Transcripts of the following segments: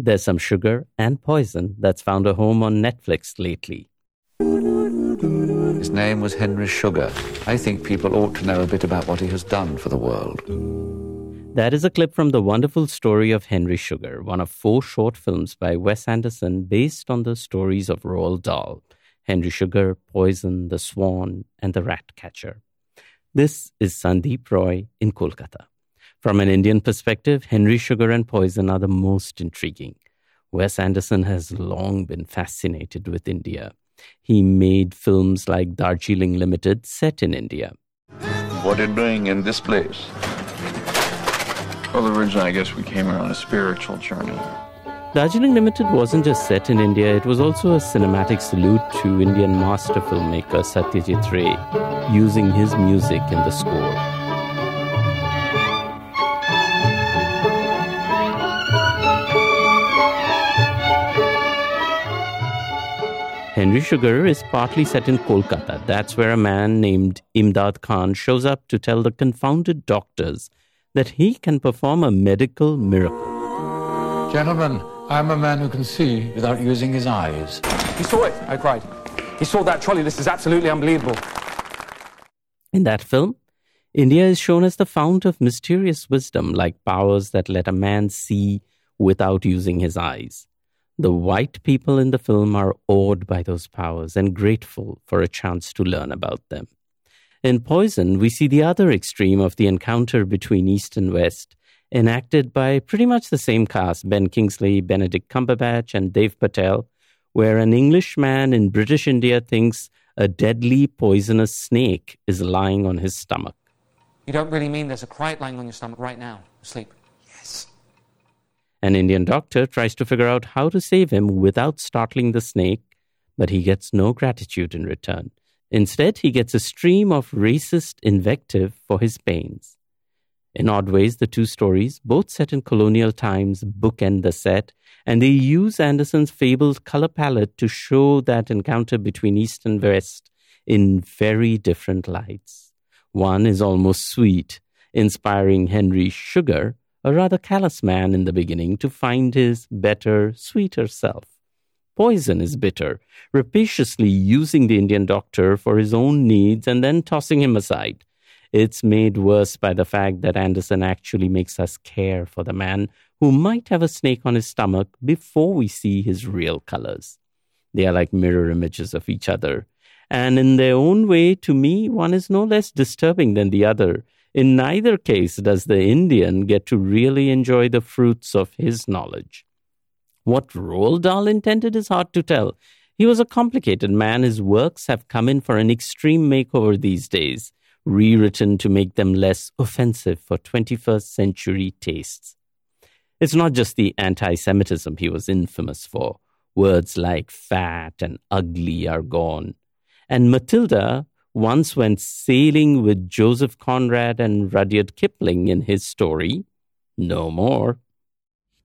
There's some sugar and poison that's found a home on Netflix lately. His name was Henry Sugar. I think people ought to know a bit about what he has done for the world. That is a clip from the wonderful story of Henry Sugar, one of four short films by Wes Anderson based on the stories of Roald Dahl Henry Sugar, Poison, The Swan, and The Rat Catcher. This is Sandip Roy in Kolkata. From an Indian perspective, Henry Sugar and Poison are the most intriguing. Wes Anderson has long been fascinated with India. He made films like Darjeeling Limited set in India. What are you doing in this place? Well, originally, I guess we came here on a spiritual journey. Darjeeling Limited wasn't just set in India, it was also a cinematic salute to Indian master filmmaker Satyajit Ray, using his music in the score. Henry Sugar is partly set in Kolkata. That's where a man named Imdad Khan shows up to tell the confounded doctors that he can perform a medical miracle. Gentlemen, I'm a man who can see without using his eyes. He saw it, I cried. He saw that trolley. This is absolutely unbelievable. In that film, India is shown as the fount of mysterious wisdom, like powers that let a man see without using his eyes. The white people in the film are awed by those powers and grateful for a chance to learn about them. In Poison, we see the other extreme of the encounter between East and West, enacted by pretty much the same cast Ben Kingsley, Benedict Cumberbatch, and Dev Patel, where an Englishman in British India thinks a deadly poisonous snake is lying on his stomach. You don't really mean there's a krait lying on your stomach right now, asleep? An Indian doctor tries to figure out how to save him without startling the snake, but he gets no gratitude in return. Instead, he gets a stream of racist invective for his pains. In odd ways, the two stories, both set in colonial times, bookend the set, and they use Anderson's fabled color palette to show that encounter between East and West in very different lights. One is almost sweet, inspiring Henry Sugar, a rather callous man in the beginning, to find his better, sweeter self. Poison is bitter, rapaciously using the Indian doctor for his own needs and then tossing him aside. It's made worse by the fact that Anderson actually makes us care for the man who might have a snake on his stomach before we see his real colors. They are like mirror images of each other. And in their own way, to me, one is no less disturbing than the other. In neither case does the Indian get to really enjoy the fruits of his knowledge. What Roald Dahl intended is hard to tell. He was a complicated man. His works have come in for an extreme makeover these days, rewritten to make them less offensive for 21st century tastes. It's not just the anti Semitism he was infamous for. Words like fat and ugly are gone. And Matilda once went sailing with Joseph Conrad and Rudyard Kipling in his story. No more.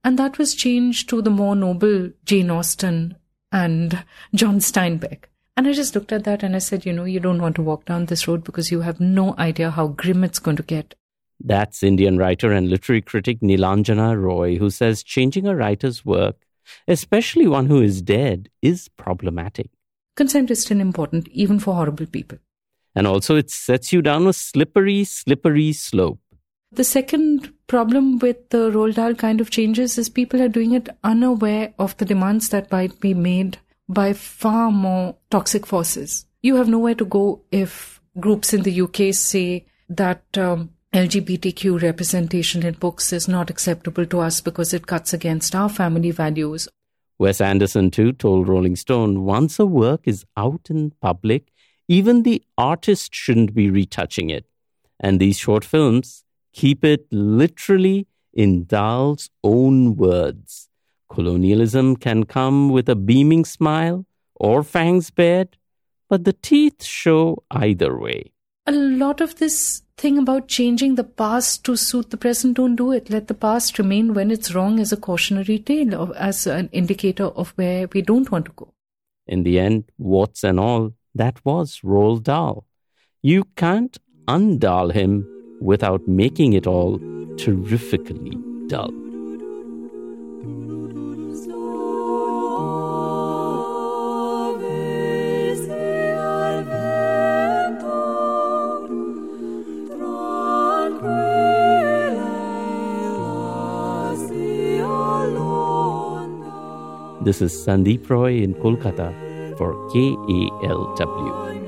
And that was changed to the more noble Jane Austen and John Steinbeck. And I just looked at that and I said, you know, you don't want to walk down this road because you have no idea how grim it's going to get. That's Indian writer and literary critic Nilanjana Roy, who says changing a writer's work, especially one who is dead, is problematic. Consent is still important, even for horrible people. And also, it sets you down a slippery, slippery slope. The second problem with the Roald Dahl kind of changes is people are doing it unaware of the demands that might be made by far more toxic forces. You have nowhere to go if groups in the UK say that um, LGBTQ representation in books is not acceptable to us because it cuts against our family values. Wes Anderson, too, told Rolling Stone once a work is out in public, even the artist shouldn't be retouching it. And these short films Keep it literally in Dahl's own words. Colonialism can come with a beaming smile or fangs bared, but the teeth show either way. A lot of this thing about changing the past to suit the present, don't do it. Let the past remain when it's wrong as a cautionary tale, or as an indicator of where we don't want to go. In the end, warts and all, that was Roald Dahl. You can't undal him without making it all terrifically dull. This is Sandip Roy in Kolkata for KALW.